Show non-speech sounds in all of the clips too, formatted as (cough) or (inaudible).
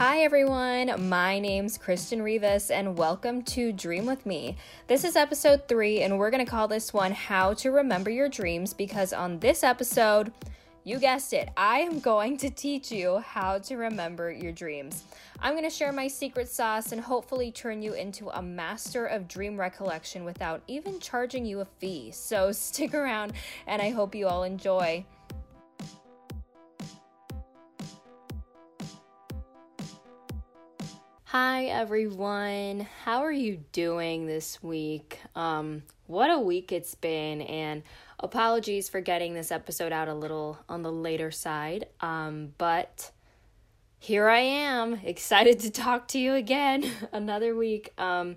Hi everyone, my name's Kristen Rivas and welcome to Dream with Me. This is episode three, and we're gonna call this one How to Remember Your Dreams because on this episode, you guessed it, I am going to teach you how to remember your dreams. I'm going to share my secret sauce and hopefully turn you into a master of dream recollection without even charging you a fee. So (laughs) stick around and I hope you all enjoy. Hi everyone. How are you doing this week? Um what a week it's been and apologies for getting this episode out a little on the later side. Um but here I am, (laughs) excited to talk to you again (laughs) another week. Um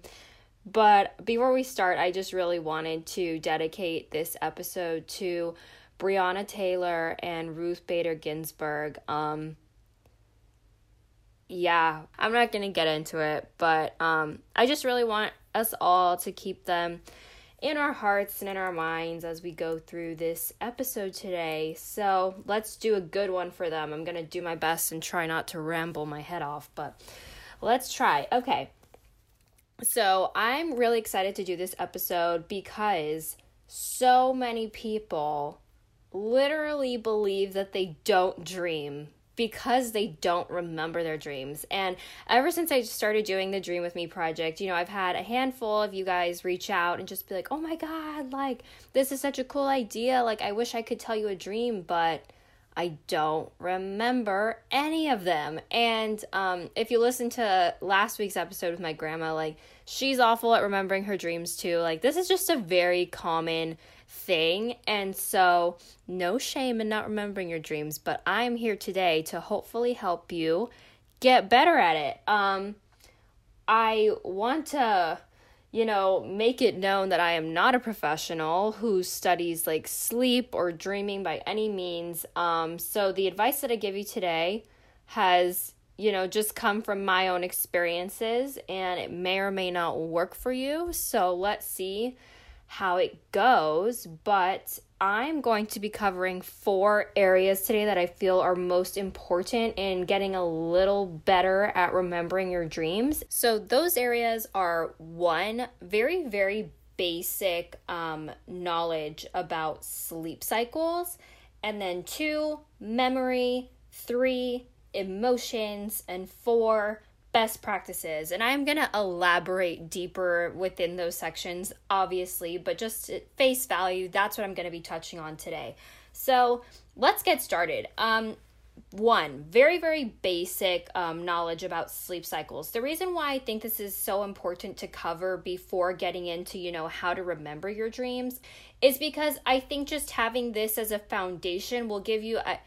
but before we start, I just really wanted to dedicate this episode to Breonna Taylor and Ruth Bader Ginsburg. Um yeah, I'm not going to get into it, but um, I just really want us all to keep them in our hearts and in our minds as we go through this episode today. So let's do a good one for them. I'm going to do my best and try not to ramble my head off, but let's try. Okay. So I'm really excited to do this episode because so many people literally believe that they don't dream because they don't remember their dreams. And ever since I started doing the Dream with Me project, you know, I've had a handful of you guys reach out and just be like, oh my God, like, this is such a cool idea. Like, I wish I could tell you a dream, but I don't remember any of them. And um, if you listen to last week's episode with my grandma, like, she's awful at remembering her dreams too. Like, this is just a very common thing. And so, no shame in not remembering your dreams, but I'm here today to hopefully help you get better at it. Um, I want to, you know, make it known that I am not a professional who studies like sleep or dreaming by any means. Um, so, the advice that I give you today has you know, just come from my own experiences and it may or may not work for you. So let's see how it goes, but I'm going to be covering four areas today that I feel are most important in getting a little better at remembering your dreams. So, those areas are one, very, very basic um, knowledge about sleep cycles, and then two, memory, three, emotions, and four, best practices. And I'm going to elaborate deeper within those sections, obviously, but just face value, that's what I'm going to be touching on today. So let's get started. Um, one, very, very basic um, knowledge about sleep cycles. The reason why I think this is so important to cover before getting into, you know, how to remember your dreams is because I think just having this as a foundation will give you a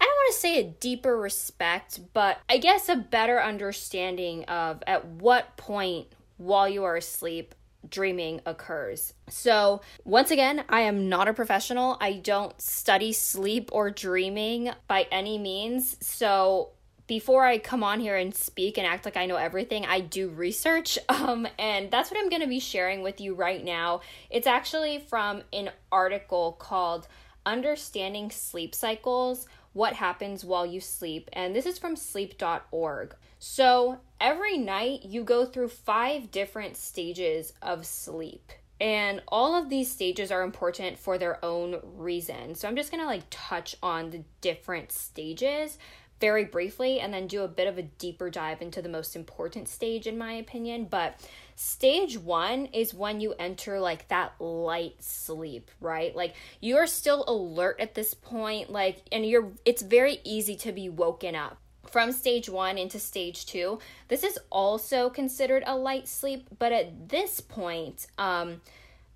I don't want to say a deeper respect, but I guess a better understanding of at what point while you are asleep dreaming occurs. So, once again, I am not a professional. I don't study sleep or dreaming by any means. So, before I come on here and speak and act like I know everything, I do research. (laughs) Um, and that's what I'm going to be sharing with you right now. It's actually from an article called Understanding Sleep Cycles what happens while you sleep. And this is from sleep.org. So every night you go through five different stages of sleep. And all of these stages are important for their own reason. So I'm just to like touch on the different stages very briefly and then do a bit of a deeper dive into the most important stage, in my opinion. But stage one is when you enter like that light sleep, right? Like you're still alert at this point, like, and you're, it's very easy to be woken up. From stage one into stage two, this is also considered a light sleep, but at this point, um,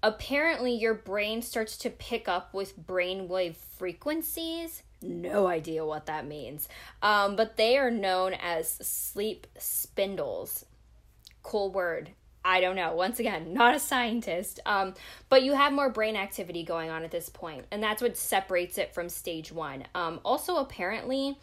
apparently your brain starts to pick up with brainwave frequencies no idea what that means. Um, but they are known as sleep spindles. Cool word. I don't know. Once again, (laughs) not a scientist. Um, but you have more brain activity going on at this point, and that's what separates it from stage one. Um, also, apparently,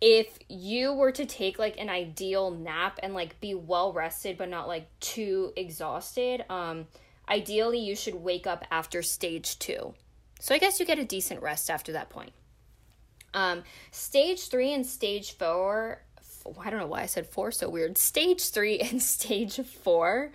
if you were to take like an ideal nap and like be well rested but not like too exhausted, um, ideally you should wake up after stage two. So I guess you get a decent rest after that point. Um, stage three and stage four I don't know why I said four so weird. Stage three and (laughs) stage four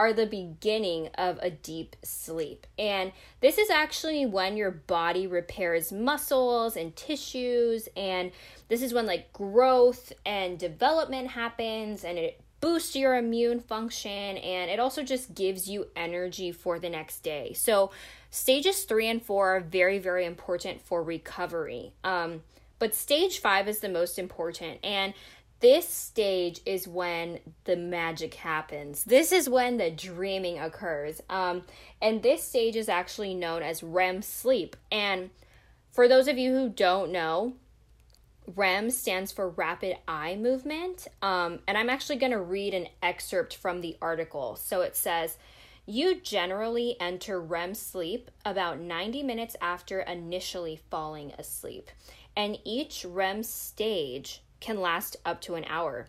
are the beginning of a deep sleep. And this is actually when your body repairs muscles and tissues. And this is when like growth and development happens and it boosts your immune function and it also just gives you energy for the next day. So, stages three and four are very, very important for recovery. Um, but stage five is the most important. And this stage is when the magic happens. This is when the dreaming occurs. Um, and this stage is actually known as REM sleep. And for those of you who don't know, REM stands for rapid eye movement. Um, and I'm actually going to read an excerpt from the article. So it says, you generally enter REM sleep about 90 minutes after initially falling asleep, and each REM stage can last up to an hour.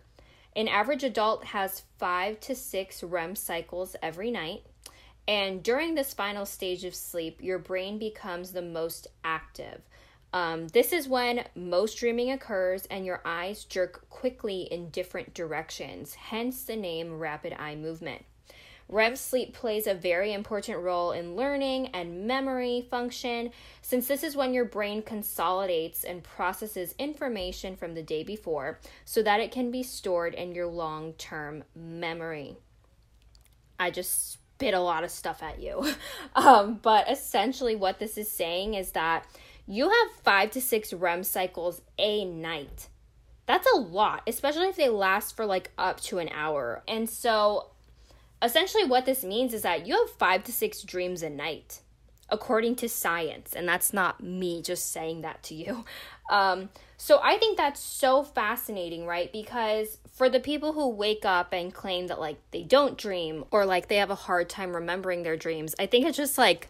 An average adult has five to six REM cycles every night. And during this final stage of sleep, your brain becomes the most active. Um, this is when most dreaming occurs and your eyes jerk quickly in different directions, hence the name rapid eye movement. REM sleep plays a very important role in learning and memory function, since this is when your brain consolidates and processes information from the day before so that it can be stored in your long term memory. I just spit a lot of stuff at you. (laughs) um, but essentially, what this is saying is that you have five to six REM cycles a night. That's a lot, especially if they last for like up to an hour. And so essentially what this means is that you have five to six dreams a night according to science. And that's not me just saying that to you. (laughs) Um, so i think that's so fascinating right? Because for the people who wake up and claim that like they don't dream or like they have a hard time remembering their dreams i think it's just like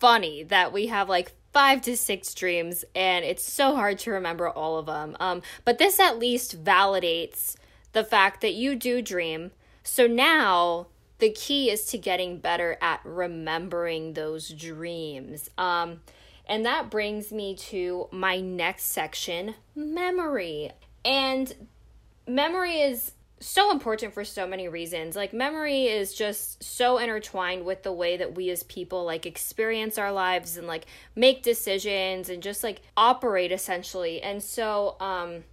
funny that we have like five to six dreams and it's so hard to remember all of them um, but this at least validates the fact that you do dream so now the key is to getting better at remembering those dreams. Um, and that brings me to my next section memory. And memory is so important for so many reasons. Like memory is just so intertwined with the way that we as people like experience our lives and like make decisions and just like operate essentially. And so um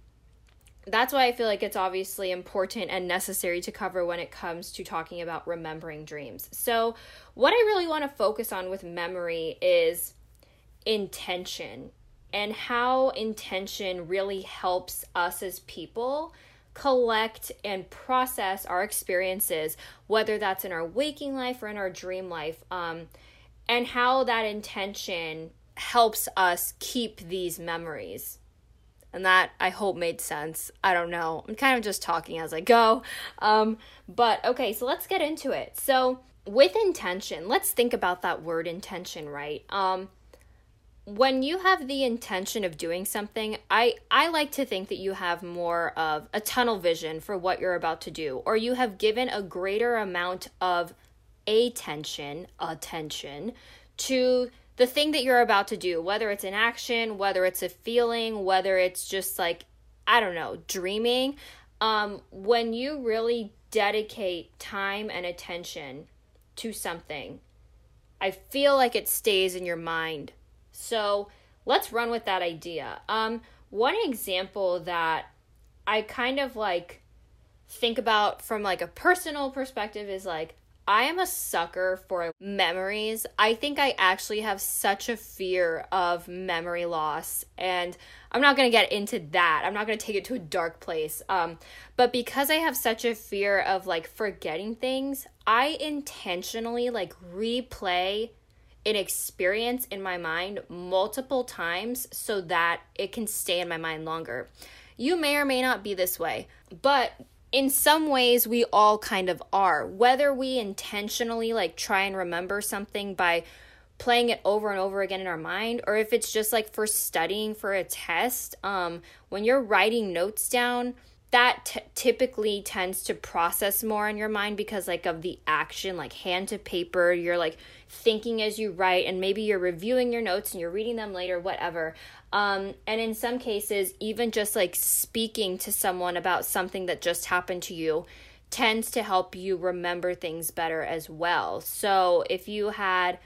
that's why I feel like it's obviously important and necessary to cover when it comes to talking about remembering dreams. So, what I really want to focus on with memory is intention and how intention really helps us as people collect and process our experiences, whether that's in our waking life or in our dream life, um, and how that intention helps us keep these memories. And that I hope made sense. I don't know. I'm kind of just talking as I go. Um, but okay, so let's get into it. So, with intention, let's think about that word intention, right? Um, when you have the intention of doing something, I, I like to think that you have more of a tunnel vision for what you're about to do, or you have given a greater amount of attention, attention to the thing that you're about to do, whether it's an action, whether it's a feeling, whether it's just like, I don't know, dreaming, um, when you really dedicate time and attention to something, I feel like it stays in your mind. So let's run with that idea. Um, one example that I kind of like think about from like a personal perspective is like I am a sucker for memories. I think I actually have such a fear of memory loss and I'm not to get into that. I'm not to take it to a dark place. Um but because I have such a fear of like forgetting things, I intentionally like replay an experience in my mind multiple times so that it can stay in my mind longer. You may or may not be this way, but in some ways we all kind of are. Whether we intentionally like try and remember something by playing it over and over again in our mind or if it's just like for studying for a test um when you're writing notes down that t- typically tends to process more in your mind because like of the action like hand to paper you're like thinking as you write and maybe you're reviewing your notes and you're reading them later whatever. Um, and in some cases even just like speaking to someone about something that just happened to you tends to help you remember things better as well. So if you had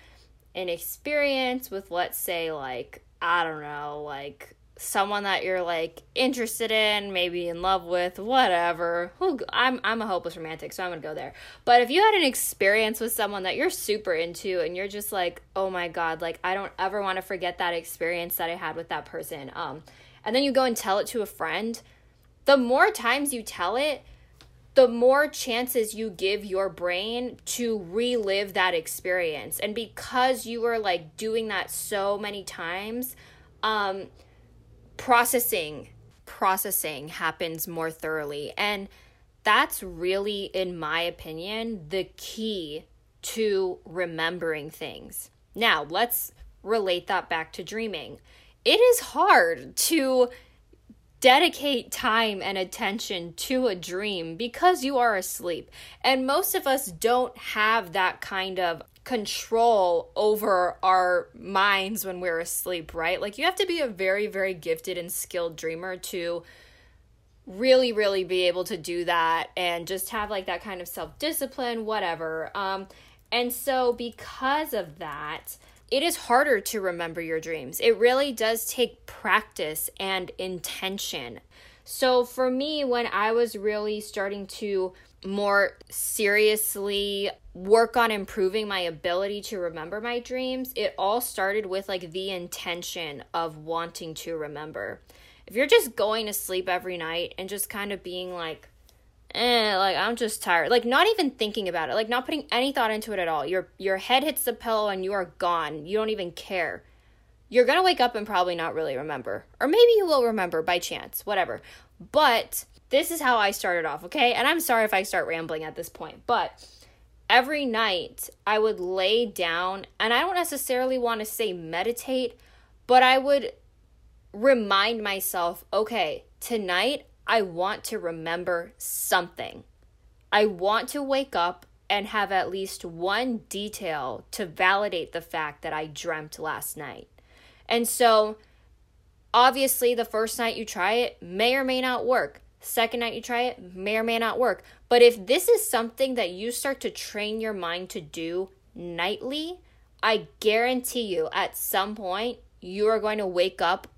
an experience with let's say like i don't know like someone that you're like interested in, maybe in love with, whatever. I'm I'm a hopeless romantic, so I'm going to go there. But if you had an experience with someone that you're super into and you're just like, "Oh my god, like I don't ever want to forget that experience that I had with that person." Um and then you go and tell it to a friend, the more times you tell it, the more chances you give your brain to relive that experience. And because you were like doing that so many times, um processing processing happens more thoroughly. And that's really in my opinion the key to remembering things. Now let's relate that back to dreaming. It is hard to dedicate time and attention to a dream because you are asleep. And most of us don't have that kind of control over our minds when we're asleep, right? Like you have to be a very, very gifted and skilled dreamer to really, really be able to do that and just have like that kind of self discipline, whatever. Um, and so, because of that, it is harder to remember your dreams. It really does take practice and intention. So, for me, when I was really starting to more seriously work on improving my ability to remember my dreams, it all started with like the intention of wanting to remember. If you're just going to sleep every night and just kind of being like, eh, like I'm just tired, like not even thinking about it, like not putting any thought into it at all. Your your head hits the pillow and you are gone. You don't even care. You're gonna wake up and probably not really remember. Or maybe you will remember by chance, whatever. But this is how I started off, okay? And I'm sorry if I start rambling at this point, but every night I would lay down, and I don't necessarily want to say meditate, but I would remind myself, okay, tonight I want to remember something. I want to wake up and have at least one detail to validate the fact that I dreamt last night. And so, obviously, the first night you try it may or may not work. Second night you try it may or may not work. But if this is something that you start to train your mind to do nightly, I guarantee you at some point you are going to wake up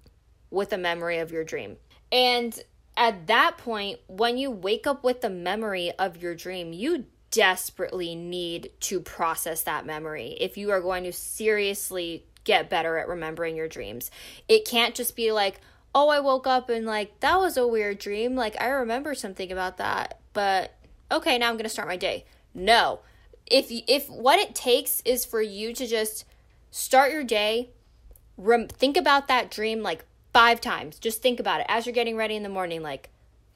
with a memory of your dream. And at that point, when you wake up with the memory of your dream, you desperately need to process that memory if you are going to seriously get better at remembering your dreams. It can't just be like, oh, I woke up and like that was a weird dream. Like I remember something about that, but okay, now I'm going to start my day. No. If if what it takes is for you to just start your day, rem- think about that dream like 5 times. Just think about it as you're getting ready in the morning like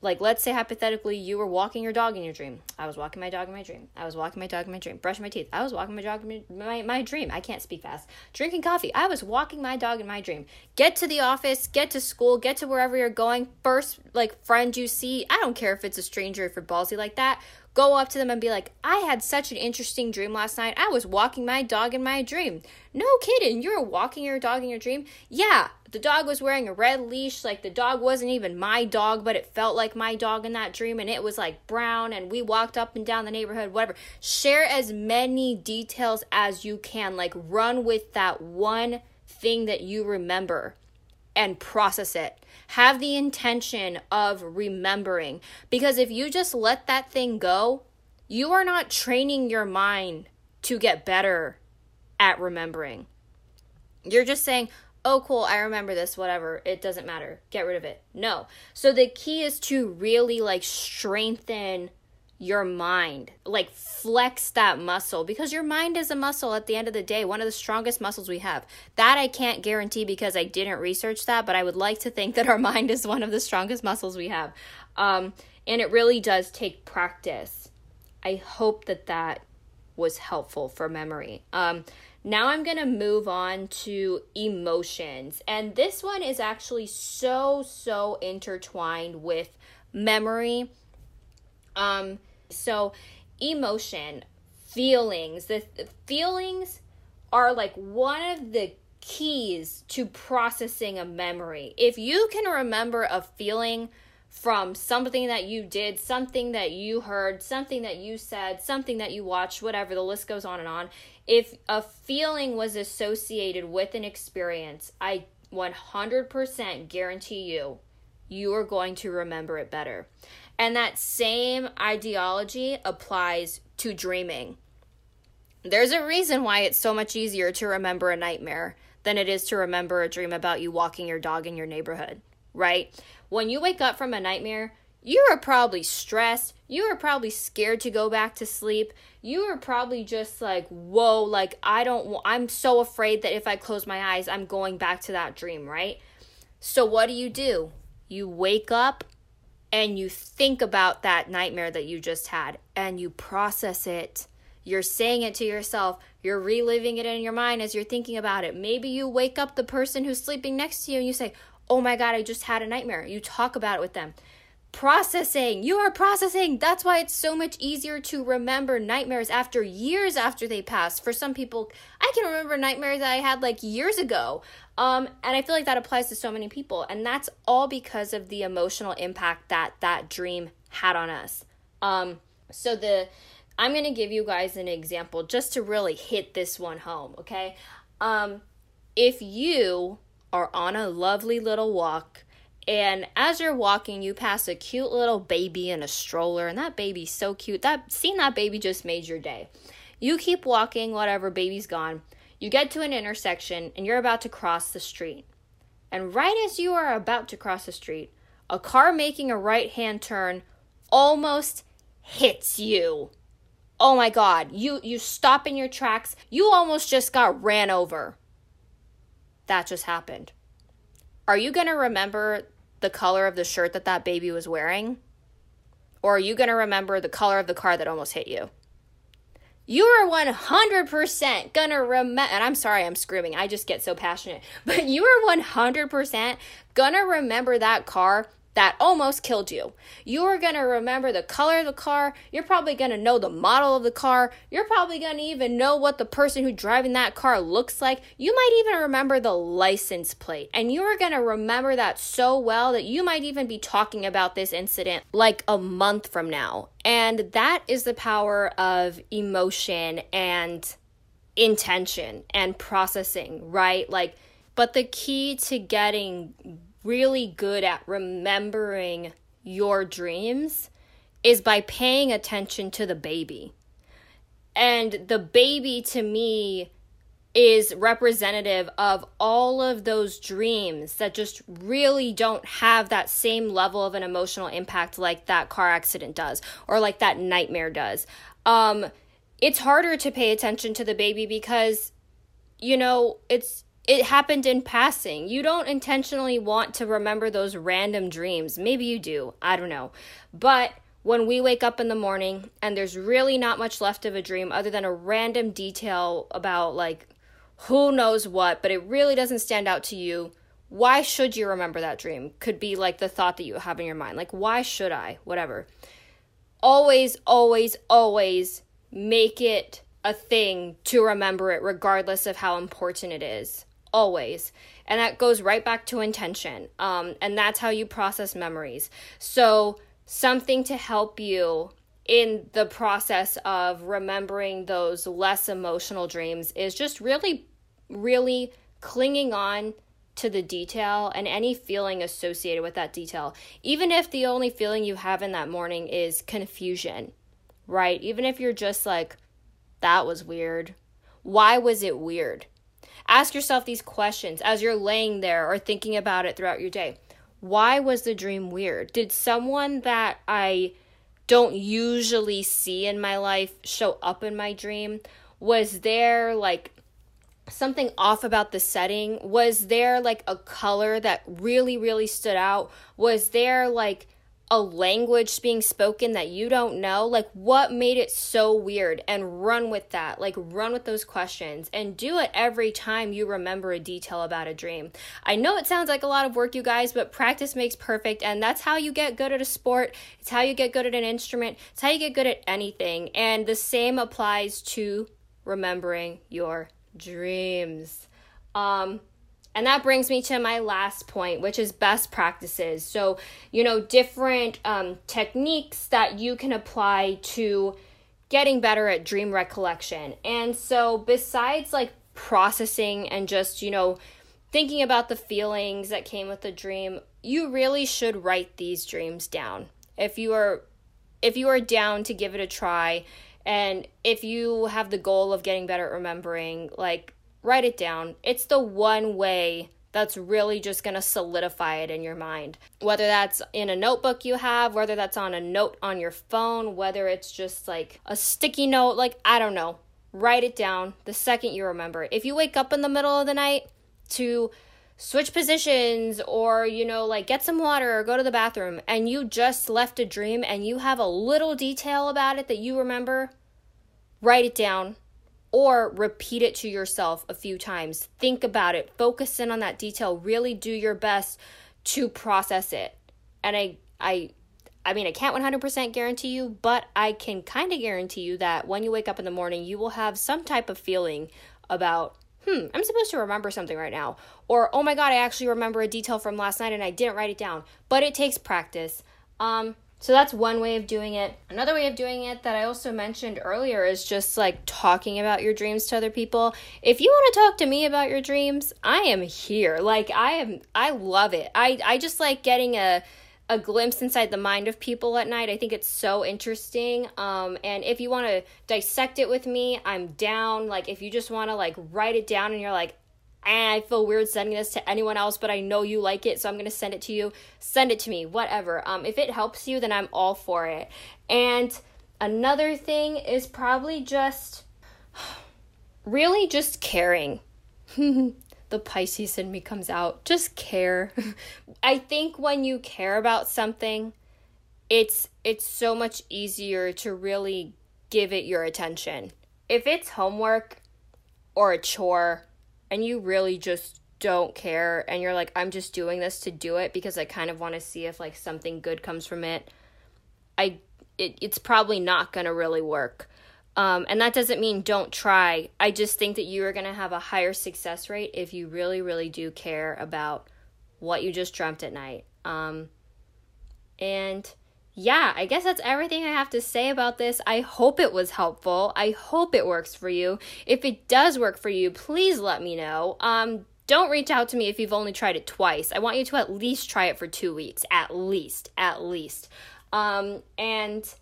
like let's say hypothetically you were walking your dog in your dream. I was walking my dog in my dream. I was walking my dog in my dream. Brushing my teeth. I was walking my dog in my, my, my dream. I can't speak fast. Drinking coffee. I was walking my dog in my dream. Get to the office get to school get to wherever you're going. First like friend you see. I don't care if it's a stranger if you're ballsy like that. Go up to them and be like, I had such an interesting dream last night. I was walking my dog in my dream. No kidding, you were walking your dog in your dream? Yeah, the dog was wearing a red leash. Like the dog wasn't even my dog, but it felt like my dog in that dream. And it was like brown. And we walked up and down the neighborhood, whatever. Share as many details as you can. Like run with that one thing that you remember and process it. Have the intention of remembering. Because if you just let that thing go, you are not training your mind to get better at remembering. You're just saying, oh, cool, I remember this, whatever, it doesn't matter, get rid of it. No. So the key is to really like strengthen your mind, like flex that muscle because your mind is a muscle at the end of the day, one of the strongest muscles we have. That I can't guarantee because I didn't research that, but I would like to think (laughs) that our mind is one of the strongest muscles we have. Um, and it really does take practice. I hope that that was helpful for memory. Um, now I'm going to move on to emotions. And this one is actually so, so intertwined with memory. Um, so emotion, feelings, the, feelings are like one of the keys to processing a memory. If you can remember a feeling from something that you did, something that you heard, something that you said, something that you watched, whatever, the list goes on and on. If a feeling was associated with an experience, I 100% guarantee you, you are going to remember it better. And that same ideology applies to dreaming. There's a reason why it's so much easier to remember a nightmare than it is to remember a dream about you walking your dog in your neighborhood, right? When you wake up from a nightmare, you are probably stressed. You are probably scared to go back to sleep. You are probably just like, whoa, like, I don't, I'm so afraid that if I close my eyes, I'm going back to that dream, right? So, what do you do? You wake up and you think about that nightmare that you just had and you process it. You're saying it to yourself. You're reliving it in your mind as you're thinking about it. Maybe you wake up the person who's sleeping next to you and you say, Oh my God, I just had a nightmare. You talk about it with them. Processing. You are processing. That's why it's so much easier to remember nightmares after years after they pass. For some people, I can remember nightmares that I had like years ago. Um, and I feel like that applies to so many people. And that's all because of the emotional impact that that dream had on us. Um, so the I'm going to give you guys an example just to really hit this one home, okay? Um, if you are on a lovely little walk and as you're walking you pass a cute little baby in a stroller and that baby's so cute. That seeing that baby just made your day. You keep walking whatever baby's gone. You get to an intersection and you're about to cross the street. And right as you are about to cross the street a car making a right hand turn almost hits you. Oh my god you you stop in your tracks. You almost just got ran over. That just happened. Are you going to remember the color of the shirt that that baby was wearing? Or are you going to remember the color of the car that almost hit you? You are 100% going to remember, and I'm sorry I'm screaming, I just get so passionate, (laughs) but you are 100% going to remember that car that almost killed you. You are going to remember the color of the car. You're probably going to know the model of the car. You're probably going to even know what the person who's driving that car looks like. You might even remember the license plate. And you are going to remember that so well that you might even be talking about this incident like a month from now. And that is the power of emotion and intention and processing, right? Like, but the key to getting really good at remembering your dreams is by paying attention to the baby. And the baby to me is representative of all of those dreams that just really don't have that same level of an emotional impact like that car accident does or like that nightmare does. Um it's harder to pay attention to the baby because you know, it's it happened in passing. You don't intentionally want to remember those random dreams. Maybe you do. I don't know. But when we wake up in the morning and there's really not much left of a dream other than a random detail about like who knows what, but it really doesn't stand out to you. Why should you remember that dream? Could be like the thought that you have in your mind. Like, why should I? Whatever. Always, always, always make it a thing to remember it, regardless of how important it is always. And that goes right back to intention. Um, and that's how you process memories. So something to help you in the process of remembering those less emotional dreams is just really really clinging on to the detail and any feeling associated with that detail. Even if the only feeling you have in that morning is confusion right? Even if you're just like that was weird. Why was it weird Ask yourself these questions as you're laying there or thinking about it throughout your day. Why was the dream weird? Did someone that I don't usually see in my life show up in my dream? Was there like something off about the setting? Was there like a color that really, really stood out? Was there like a language being spoken that you don't know? Like, what made it so weird? And run with that. Like, run with those questions and do it every time you remember a detail about a dream. I know it sounds like a lot of work, you guys, but practice makes perfect. And that's how you get good at a sport. It's how you get good at an instrument. It's how you get good at anything. And the same applies to remembering your dreams. Um, and that brings me to my last point, which is best practices. So, you know, different um, techniques that you can apply to getting better at dream recollection. And so, besides like processing and just, you know, thinking about the feelings that came with the dream, you really should write these dreams down. If you are if you are down to give it a try and if you have the goal of getting better at remembering, like write it down. It's the one way that's really just going to solidify it in your mind. Whether that's in a notebook you have, whether that's on a note on your phone, whether it's just like a sticky note, like I don't know. Write it down the second you remember. If you wake up in the middle of the night to switch positions or you know like get some water or go to the bathroom and you just left a dream and you have a little detail about it that you remember, write it down or repeat it to yourself a few times. Think about it, focus in on that detail, really do your best to process it. And I I I mean, I can't 100% guarantee you, but I can kind of guarantee you that when you wake up in the morning, you will have some type of feeling about, hmm, I'm supposed to remember something right now. Or, oh my God, I actually remember a detail from last night and I didn't write it down. But it takes practice. Um, so that's one way of doing it. Another way of doing it that I also mentioned earlier is just like talking about your dreams to other people. If you want to talk to me about your dreams, I am here. Like I am I love it. I I just like getting a a glimpse inside the mind of people at night. I think it's so interesting. Um, and if you want to dissect it with me, I'm down. Like if you just want to like write it down and you're like, I feel weird sending this to anyone else, but I know you like it, so I'm gonna send it to you. Send it to me, whatever. Um, if it helps you, then I'm all for it. And another thing is probably just (sighs) really just caring. (laughs) the Pisces in me comes out. Just care. (laughs) I think when you care about something, it's it's so much easier to really give it your attention. If it's homework or a chore and you really just don't care and you're like I'm just doing this to do it because I kind of want to see if like something good comes from it. I it, it's probably not going to really work. Um, and that doesn't mean don't try. I just think that you are going to have a higher success rate if you really, really do care about what you just dreamt at night. Um, and yeah, I guess that's everything I have to say about this. I hope it was helpful. I hope it works for you. If it does work for you, please let me know. Um, don't reach out to me if you've only tried it twice. I want you to at least try it for two weeks. At least. At least. Um, and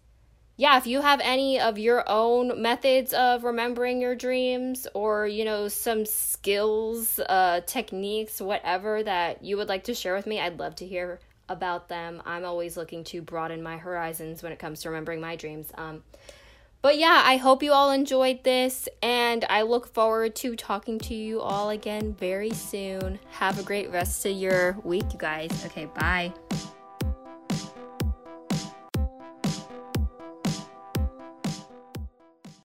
yeah, if you have any of your own methods of remembering your dreams or, you know, some skills, uh, techniques, whatever that you would like to share with me, I'd love to hear about them. I'm always looking to broaden my horizons when it comes to remembering my dreams. Um, but yeah, I hope you all enjoyed this, and I look forward to talking to you all again very soon. Have a great rest of your week, you guys. Okay, bye.